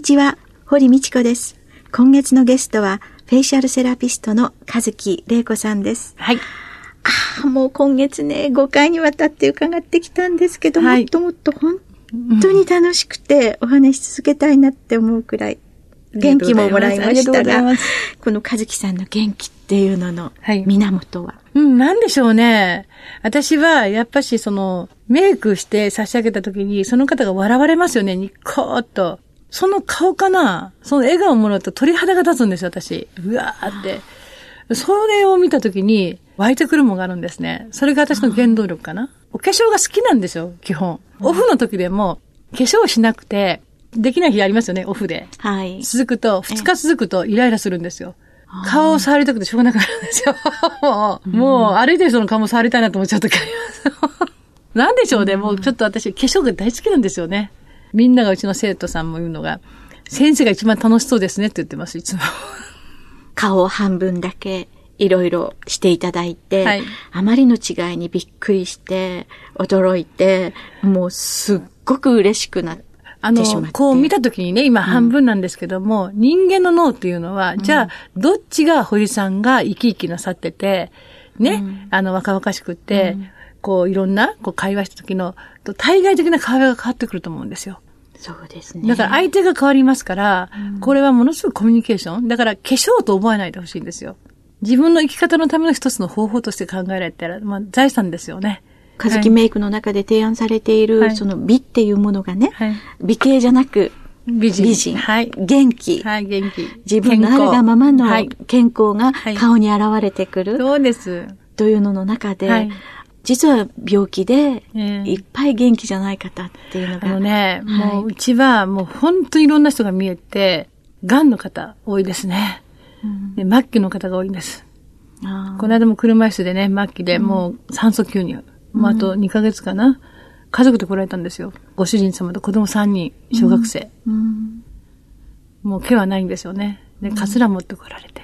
にちは。堀道子です。今月のゲストはフェイシャルセラピストの和木玲子さんです。はい。ああもう今月ね5回にわたって伺ってきたんですけど、はい、もっともっと本当に楽しくてお話し続けたいなって思うくらい元気ももらいましたが、この和樹さんの元気っていうのの源は、はい、うん、なんでしょうね。私は、やっぱし、その、メイクして差し上げた時に、その方が笑われますよね、ニッコーっと。その顔かなその笑顔をもらうと鳥肌が立つんですよ、私。うわーって。それを見た時に、湧いてくるものがあるんですね。それが私の原動力かな。お化粧が好きなんですよ、基本。オフの時でも、化粧しなくて、できない日ありますよね、オフで。はい。続くと、二日続くとイライラするんですよ。顔を触りたくてしょうがなくなるんですよ。もう、もう歩いてる人の顔も触りたいなと思っちゃう時あります。なんでしょうね、もうちょっと私、化粧が大好きなんですよね。みんながうちの生徒さんも言うのが、先生が一番楽しそうですねって言ってます、いつも。顔を半分だけいろいろしていただいて、はい、あまりの違いにびっくりして、驚いて、もうすっごく嬉しくなって。あの、こう見たときにね、今半分なんですけども、うん、人間の脳っていうのは、じゃあ、どっちが堀さんが生き生きなさってて、ね、うん、あの、若々しくって、うん、こう、いろんな、こう、会話した時の、対外的な会話が変わってくると思うんですよ。そうですね。だから相手が変わりますから、これはものすごくコミュニケーション。だから化粧と覚えないでほしいんですよ。自分の生き方のための一つの方法として考えられたら、まあ、財産ですよね。カズキメイクの中で提案されている、はい、その美っていうものがね、はい、美形じゃなく、美人。美人。はい。元気。はい、元気。自分のあるがままの健康が顔に現れてくる。そうです。というのの中で、はい、実は病気で、いっぱい元気じゃない方っていうのが。あのね、もううちはもう本当にいろんな人が見えて、癌の方多いですね。で末期の方が多いんです。この間も車椅子でね、末期でもう酸素吸入。もうあと2ヶ月かな。家族で来られたんですよ。ご主人様と子供3人、小学生。もう毛はないんですよね。で、カツラ持って来られて。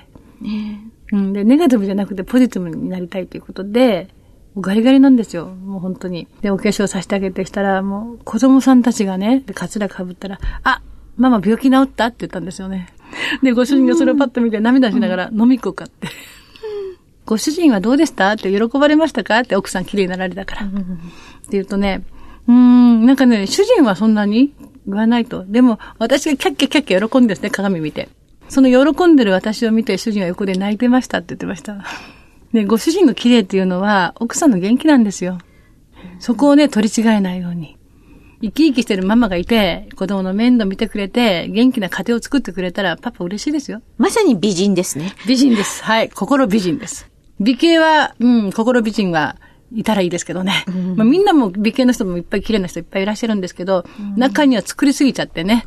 うん、で、ネガティブじゃなくてポジティブになりたいということで、ガリガリなんですよ。もう本当に。で、お化粧させてあげてきたら、もう子供さんたちがね、で、カツラ被ったら、あ、ママ病気治った？って言ったんですよね。で、ご主人がそれをパッと見て涙しながら飲み行こうかって。ご主人はどうでした？って喜ばれましたか？って奥さん綺麗になられたから。って言うとね、うん、なんかね、主人はそんなに言わないと。でも、私がキャッキャキャッキャ喜んでですね、鏡見て。その喜んでる私を見て主人は横で泣いてましたって言ってました。で、ご主人の綺麗っていうのは、奥さんの元気なんですよ。そこをね、取り違えないように。生き生きしてるママがいて、子供の面倒見てくれて、元気な家庭を作ってくれたら、パパ嬉しいですよ。まさに美人ですね。美人です。はい。心美人です。美形は、うん、心美人はいたらいいですけどね。うん、まあ、みんなも美形の人もいっぱい綺麗な人いっぱいいらっしゃるんですけど、うん、中には作りすぎちゃってね。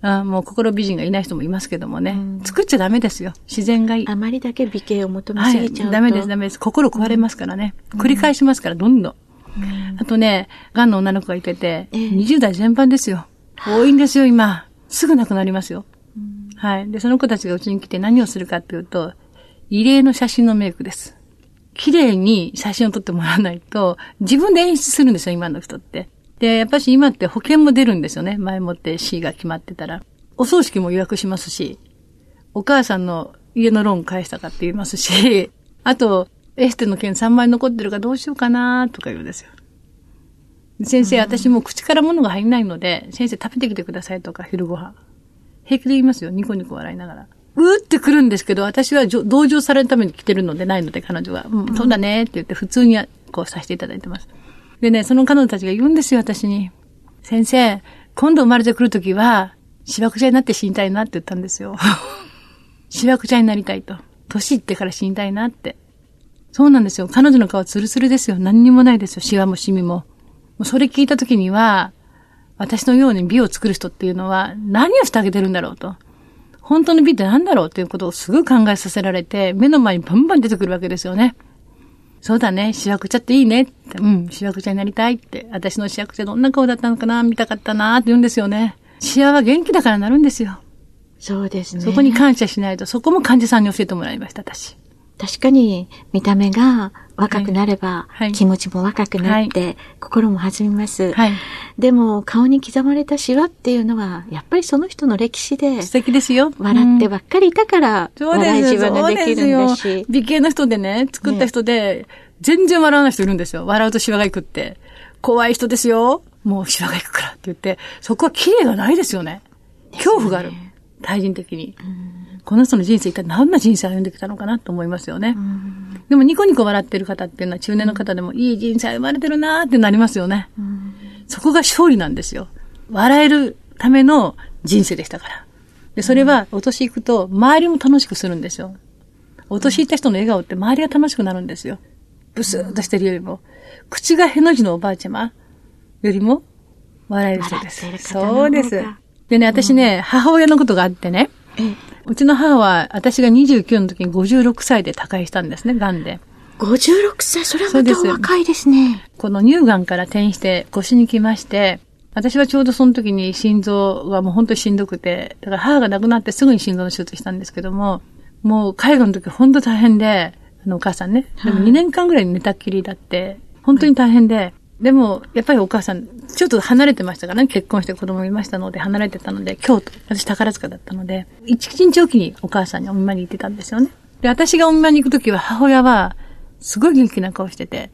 あもう心美人がいない人もいますけどもね、うん、作っちゃダメですよ。自然がいい。あまりだけ美形を求めすぎちゃうと、はい、ダメです、ダメです。心壊れますからね。繰り返しますから、どんどん。あとね、癌の女の子がいてて、えー、20代全般ですよ。多いんですよ、今。すぐ亡くなりますよ。はい。で、その子たちがうちに来て何をするかっていうと、異例の写真のメイクです。綺麗に写真を撮ってもらわないと、自分で演出するんですよ、今の人って。で、やっぱし今って保険も出るんですよね。前もって C が決まってたら。お葬式も予約しますし、お母さんの家のローン返したかって言いますし、あと、エステの件3枚残ってるからどうしようかなとか言うんですよ。先生、私も口から物が入んないので、先生食べてきてくださいとか、昼ご飯。平気で言いますよ。ニコニコ笑いながら。うーって来るんですけど、私は同情されるために来てるのでないので、彼女は。うん、そうだねって言って普通にこうさせていただいてます。でね、その彼女たちが言うんですよ、私に。先生、今度生まれてくるときは、しばくちゃになって死にたいなって言ったんですよ。しばくちゃになりたいと。年いってから死にたいなって。そうなんですよ。彼女の顔ツルツルですよ。何にもないですよ。シワもシミも。もうそれ聞いたときには、私のように美を作る人っていうのは何をしてあげてるんだろうと。本当の美って何だろうっていうことをすぐ考えさせられて、目の前にバンバン出てくるわけですよね。そうだね、主役茶っていいねって、うん、主役茶になりたいって、私の主役茶どんな顔だったのかな、見たかったなって言うんですよね。幸は元気だからなるんですよ。そうですね。そこに感謝しないと、そこも患者さんに教えてもらいました、私。確かに、見た目が若くなれば、気持ちも若くなって、心も弾みます。はい、でも、顔に刻まれたシワっていうのは、やっぱりその人の歴史で、素敵ですよ。笑ってばっかりいたから、笑いシワができるんですし。美形の人でね、作った人で、全然笑わない人いるんですよ。笑うとシワがいくって。怖い人ですよ。もうシワがいくからって言って、そこは綺麗がないですよね。恐怖がある。対人的に。この人の人生一体何な人生を歩んできたのかなと思いますよね。でもニコニコ笑ってる方っていうのは中年の方でもいい人生歩まれてるなーってなりますよね。そこが勝利なんですよ。笑えるための人生でしたから。で、それはお年いくと周りも楽しくするんですよ。お年いった人の笑顔って周りが楽しくなるんですよ。ブスーっとしてるよりも。口がへの字のおばあちゃまよりも笑える人です。そうです。でね、私ね、うん、母親のことがあってね、うちの母は、私が29の時に56歳で他界したんですね、癌で。56歳それはまた若いですね。この乳がんから転移して腰に来まして、私はちょうどその時に心臓がもう本当にしんどくて、だから母が亡くなってすぐに心臓の手術したんですけども、もう介護の時本当大変で、あのお母さんね、でも2年間ぐらい寝たっきりだって、本当に大変で、でも、やっぱりお母さん、ちょっと離れてましたからね、結婚して子供いましたので、離れてたので、京都、私宝塚だったので、一日おきにお母さんにお見舞いに行ってたんですよね。で、私がお見舞いに行くときは、母親は、すごい元気な顔してて、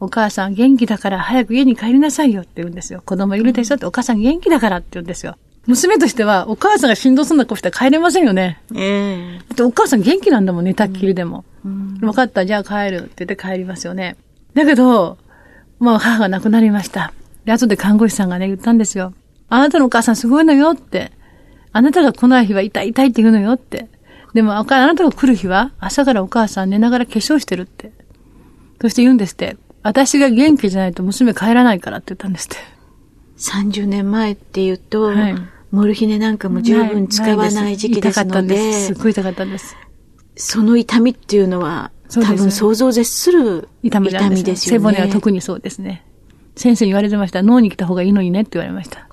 お母さん元気だから早く家に帰りなさいよって言うんですよ。子供いるでしょって、お母さん元気だからって言うんですよ。娘としては、お母さんが振動すんな顔したら帰れませんよね。ええー、だってお母さん元気なんだもん、寝たっきりでも。うん、分かった、じゃあ帰るって言って帰りますよね。だけど、もう母が亡くなりました。で、後で看護師さんがね、言ったんですよ。あなたのお母さんすごいのよって。あなたが来ない日は痛い痛いって言うのよって。でも、あなたが来る日は朝からお母さん寝ながら化粧してるって。そして言うんですって。私が元気じゃないと娘帰らないからって言ったんですって。30年前って言うと、はい、モルヒネなんかも十分使わない時期ですので。すっごい痛かったんです。その痛みっていうのは、多分想像絶する痛みですよね。背骨は特にそうですね。先生に言われてました。脳に来た方がいいのにねって言われました。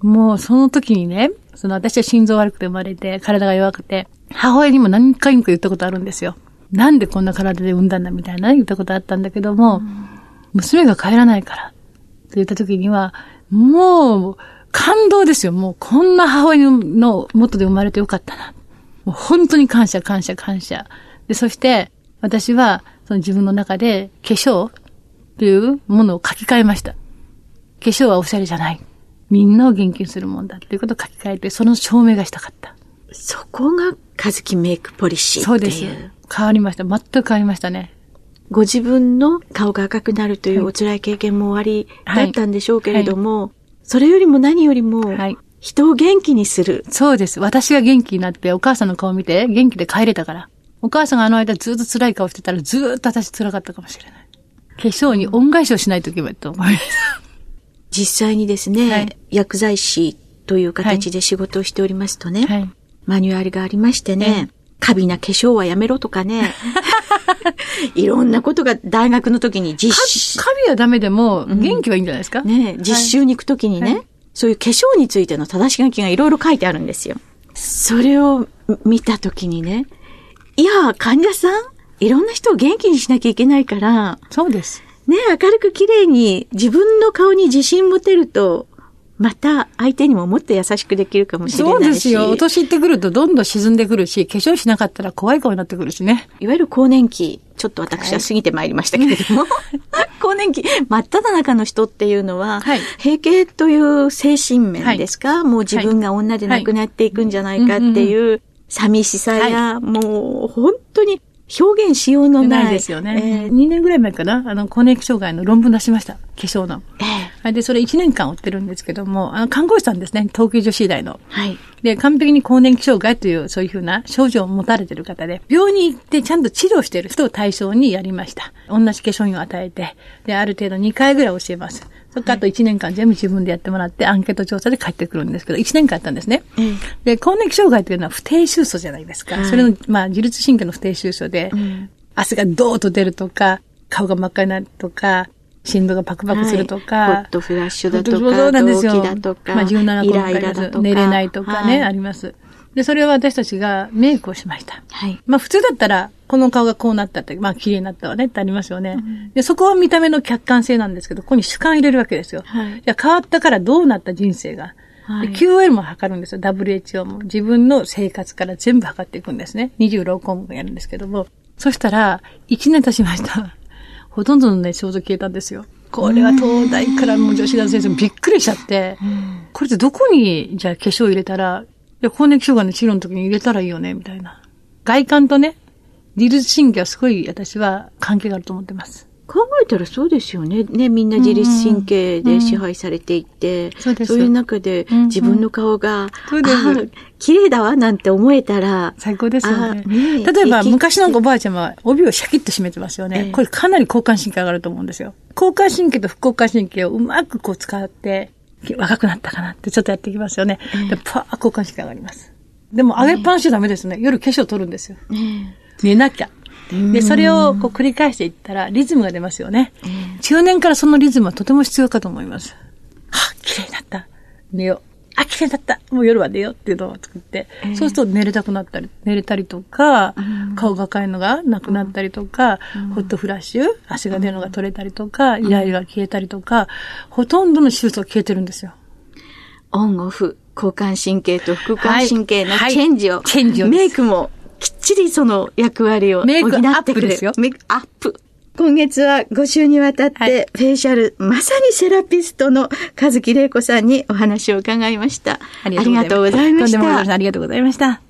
もうその時にね、その私は心臓悪くて生まれて、体が弱くて、母親にも何回も言ったことあるんですよ。なんでこんな体で産んだんだみたいな、言ったことあったんだけども、うん、娘が帰らないからって言った時には、もう感動ですよ。もうこんな母親の元で生まれてよかったな。もう本当に感謝、感謝、感謝。で、そして、私は、その自分の中で、化粧というものを書き換えました。化粧はおしゃれじゃない。みんなを元気にするもんだっていうことを書き換えて、その証明がしたかった。そこが、カズキメイクポリシーそうです。変わりました。全く変わりましたね。ご自分の顔が赤くなるというお辛い経験もおありだったんでしょうけれども、はいはい、それよりも何よりも、はい、人を元気にする。そうです。私が元気になってお母さんの顔を見て元気で帰れたから。お母さんがあの間ずっと辛い顔してたらずっと私辛かったかもしれない。化粧に恩返しをしないといけないと思います。実際にですね、はい、薬剤師という形で仕事をしておりますとね、はい、マニュアルがありましてね、過敏な化粧はやめろとかね、いろんなことが大学の時に実習。カビはダメでも、元気はいいんじゃないですか、うん、ね実習に行く時にね、はい、そういう化粧についての正し書きがいろいろ書いてあるんですよ。それを見た時にね、いや、患者さん、いろんな人を元気にしなきゃいけないから。そうです。ね、明るく綺麗に自分の顔に自信持てると、また相手にももっと優しくできるかもしれないし。そうですよ。お年いってくるとどんどん沈んでくるし、化粧しなかったら怖い顔になってくるしね。いわゆる更年期、ちょっと私は過ぎてまいりましたけれども、はい、更年期、真っ只中の人っていうのは、はい、閉経という精神面ですか、はい、もう自分が女で亡くなっていくんじゃないかっていう寂しさや、もう本当に表現しようのない。ないですよね。えー、2年ぐらい前かなあの、更年期障害の論文出しました。化粧の。ええで、それ1年間追ってるんですけども、あの、看護師さんですね、東京女子医大の。はい。で、完璧に更年期障害という、そういうふうな症状を持たれてる方で、病院に行ってちゃんと治療している人を対象にやりました。同じ化粧品を与えて、で、ある程度2回ぐらい教えます。そっからあと1年間全部自分でやってもらって、アンケート調査で帰ってくるんですけど、1年間やったんですね。うん、で、更年期障害というのは不定収素じゃないですか。はい、それの、まあ、自律神経の不定収素で、うん、汗がドーッと出るとか、顔が真っ赤になるとか、心臓がパクパクするとか、はい、ホットフラッシュだとか、そうなんですよ。だとか、まあ、17個イラだとか、寝れないとかね、はい、あります。で、それを私たちがメイクをしました。はい。まあ普通だったら、この顔がこうなったって、まあ綺麗になったわねってありますよね。うん、で、そこは見た目の客観性なんですけど、ここに主観入れるわけですよ。はい。じゃ変わったからどうなった人生が。はい、QL も測るんですよ。WHO も。自分の生活から全部測っていくんですね。26項目やるんですけども。そしたら、1年経ちました。ほとんどのね、症状消えたんですよ。これは東大からも女子大生びっくりしちゃって、これってどこに、じゃあ化粧入れたら、や、更年期障害の治療の時に入れたらいいよね、みたいな。外観とね、自律神経はすごい私は関係があると思ってます。考えたらそうですよね。ね、みんな自律神経で支配されていて、うん、そういう中で自分の顔が、うんうん、綺麗だわなんて思えたら。最高ですよね。ね例えば昔のおばあちゃんは帯をシャキッと締めてますよね。えこれかなり交感神経上がると思うんですよ。交感神経と副交感神経をうまくこう使って、若くなったかなってちょっとやっていきますよね。で、パー交感神経上がります。でも上げっぱなしじゃダメですね。夜化粧取るんですよ。寝なきゃ。で、それをこう繰り返していったらリズムが出ますよね。中年からそのリズムはとても必要かと思います。は綺麗になった。寝よう。あ、綺麗だった。もう夜は寝ようっていうのを作って、えー、そうすると寝れたくなったり、寝れたりとか、うん、顔が赤いのがなくなったりとか、うん、ホットフラッシュ、足が出るのが取れたりとか、イライラが消えたりとか、ほとんどの手術が消えてるんですよ。オンオフ、交感神経と副交感神経のチェンジを、はいはい、チェンジをメイクもちりその役割を補ってくれる。メイクアップですよ。メイクアップ。今月は5週にわたって、フェイシャル、はい、まさにセラピストの和木玲子さんにお話を伺いました。ありがとうございました。ありがとうございました。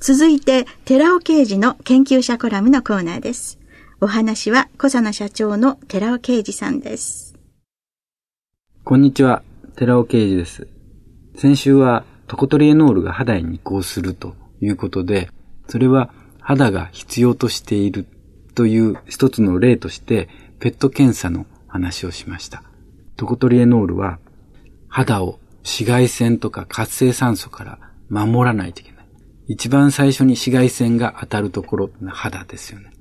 続いて、寺尾刑事の研究者コラムのコーナーです。お話は、小佐奈社長の寺尾刑事さんです。こんにちは、寺尾刑事です。先週は、トコトリエノールが肌に移行するということで、それは肌が必要としているという一つの例として、ペット検査の話をしました。トコトリエノールは、肌を紫外線とか活性酸素から守らないといけない。一番最初に紫外線が当たるところ、肌ですよね。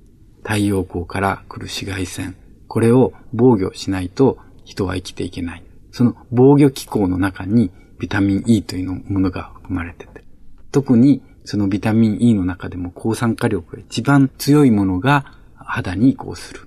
太陽光から来る紫外線。これを防御しないと人は生きていけない。その防御機構の中にビタミン E というものが含まれてて。特にそのビタミン E の中でも抗酸化力が一番強いものが肌に移行する。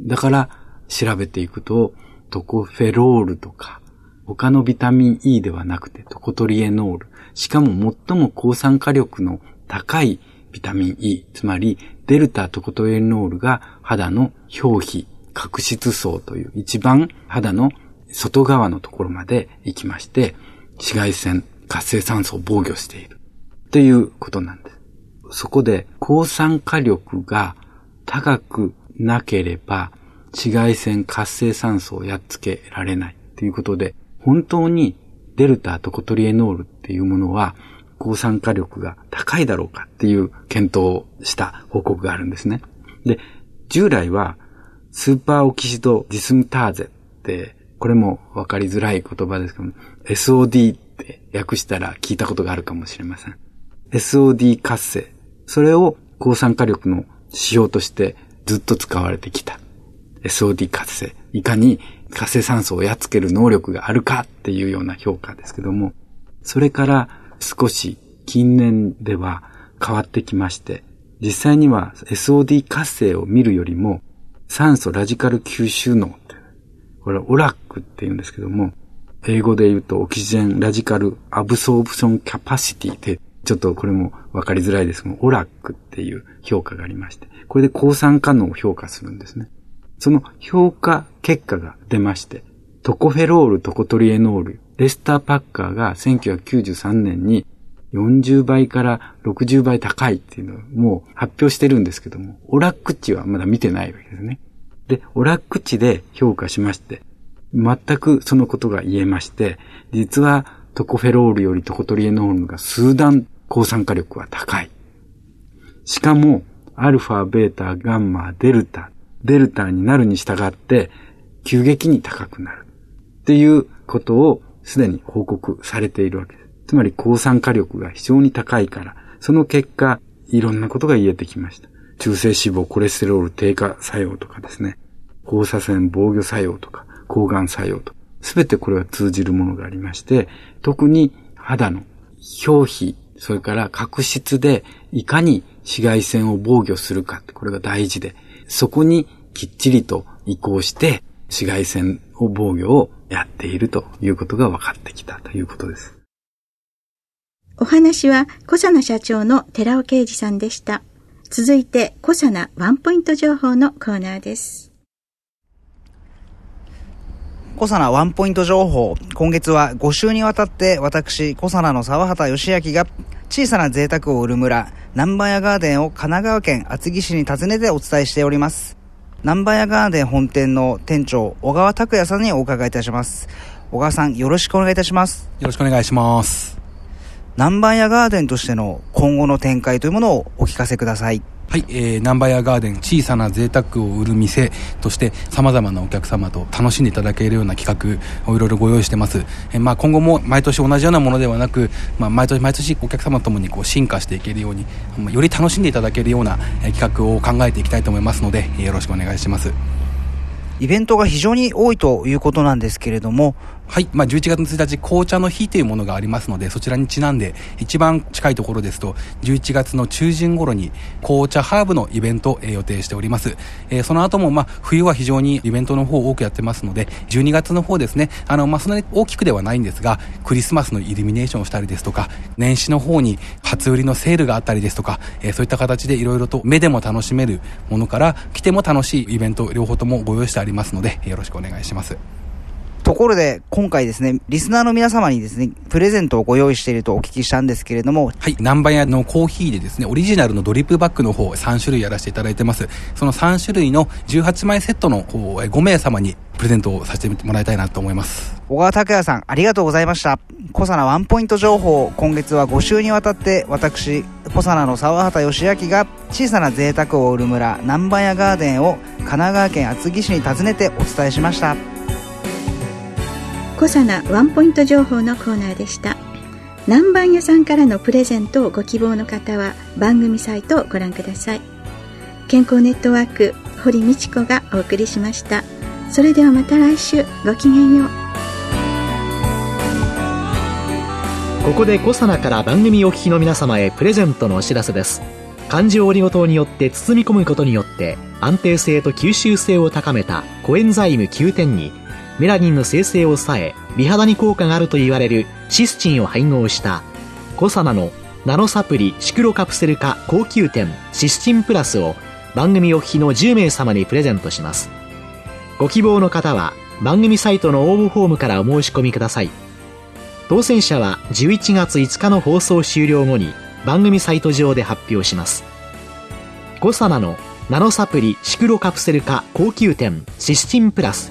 だから調べていくと、トコフェロールとか、他のビタミン E ではなくてトコトリエノール、しかも最も抗酸化力の高いビタミン E、つまりデルタトコトリエノールが肌の表皮、角質層という一番肌の外側のところまで行きまして、紫外線、活性酸素を防御している。っていうことなんです。そこで抗酸化力が高くなければ紫外線活性酸素をやっつけられないということで、本当にデルタとコトリエノールっていうものは抗酸化力が高いだろうかっていう検討をした報告があるんですね。で、従来はスーパーオキシドディスムターゼって、これもわかりづらい言葉ですけども、SOD って訳したら聞いたことがあるかもしれません。SOD 活性。それを抗酸化力の指標としてずっと使われてきた。SOD 活性。いかに活性酸素をやっつける能力があるかっていうような評価ですけども、それから少し近年では変わってきまして、実際には SOD 活性を見るよりも酸素ラジカル吸収能ってこれはオラックって言うんですけども、英語で言うとオキシジェンラジカルアブソープションキャパシティでちょっとこれもわかりづらいですけど、オラックっていう評価がありまして、これで抗酸化能を評価するんですね。その評価結果が出まして、トコフェロール、トコトリエノール、レスターパッカーが1993年に40倍から60倍高いっていうのをもう発表してるんですけども、オラック値はまだ見てないわけですね。で、オラック値で評価しまして、全くそのことが言えまして、実はトコフェロールよりトコトリエノールが数段抗酸化力は高い。しかも、アルファ、ベータ、ガンマ、デルタ、デルタになるに従って急激に高くなる。っていうことをすでに報告されているわけです。つまり抗酸化力が非常に高いから、その結果、いろんなことが言えてきました。中性脂肪、コレステロール低下作用とかですね、放射線防御作用とか、抗がん作用とか、すべてこれは通じるものがありまして、特に肌の表皮、それから角質でいかに紫外線を防御するか、これが大事で、そこにきっちりと移行して紫外線を防御をやっているということが分かってきたということです。お話は小佐奈社長の寺尾啓二さんでした。続いて小佐奈ワンポイント情報のコーナーです。小佐奈ワンポイント情報。今月は5週にわたって私、小佐奈の沢畑義明が小さな贅沢を売る村、南波屋ガーデンを神奈川県厚木市に訪ねてお伝えしております。南波屋ガーデン本店の店長、小川拓也さんにお伺いいたします。小川さん、よろしくお願いいたします。よろしくお願いします。南波屋ガーデンとしての今後の展開というものをお聞かせください。はい、えー、ナンバヤガーデン小さな贅沢を売る店として様々なお客様と楽しんでいただけるような企画をいろいろご用意してます。えー、まあ今後も毎年同じようなものではなく、まあ毎年毎年お客様ともにこう進化していけるように、より楽しんでいただけるような企画を考えていきたいと思いますので、よろしくお願いします。イベントが非常に多いということなんですけれども、はい、まあ、11月1日、紅茶の日というものがありますので、そちらにちなんで、一番近いところですと、11月の中旬頃に、紅茶ハーブのイベントを予定しております。えー、その後も、まあ、冬は非常にイベントの方を多くやってますので、12月の方ですね、あの、まあ、そんなに大きくではないんですが、クリスマスのイルミネーションをしたりですとか、年始の方に初売りのセールがあったりですとか、えー、そういった形でいろいろと目でも楽しめるものから、来ても楽しいイベント、両方ともご用意してありますので、よろしくお願いします。ところで、今回ですね、リスナーの皆様にですね、プレゼントをご用意しているとお聞きしたんですけれども。はい、南蛮屋のコーヒーでですね、オリジナルのドリップバッグの方、3種類やらせていただいてます。その3種類の18枚セットの5名様にプレゼントをさせてもらいたいなと思います。小川拓也さん、ありがとうございました。小佐奈ワンポイント情報、今月は5週にわたって私、小佐奈の沢畑義明が小さな贅沢を売る村、南蛮屋ガーデンを神奈川県厚木市に訪ねてお伝えしました。小佐なワンポイント情報のコーナーでした。南蛮屋さんからのプレゼントをご希望の方は番組サイトをご覧ください。健康ネットワーク堀道子がお送りしました。それではまた来週ごきげんよう。ここでコサナから番組お聞きの皆様へプレゼントのお知らせです。漢字をオリゴ糖によって包み込むことによって安定性と吸収性を高めたコエンザイム9点にメラニンの生成を抑え、美肌に効果があると言われるシスチンを配合したコサナのナノサプリシクロカプセル化高級店シスチンプラスを番組お聞きの10名様にプレゼントします。ご希望の方は番組サイトの応募フォームからお申し込みください。当選者は11月5日の放送終了後に番組サイト上で発表します。コサナのナノサプリシクロカプセル化高級店シスチンプラス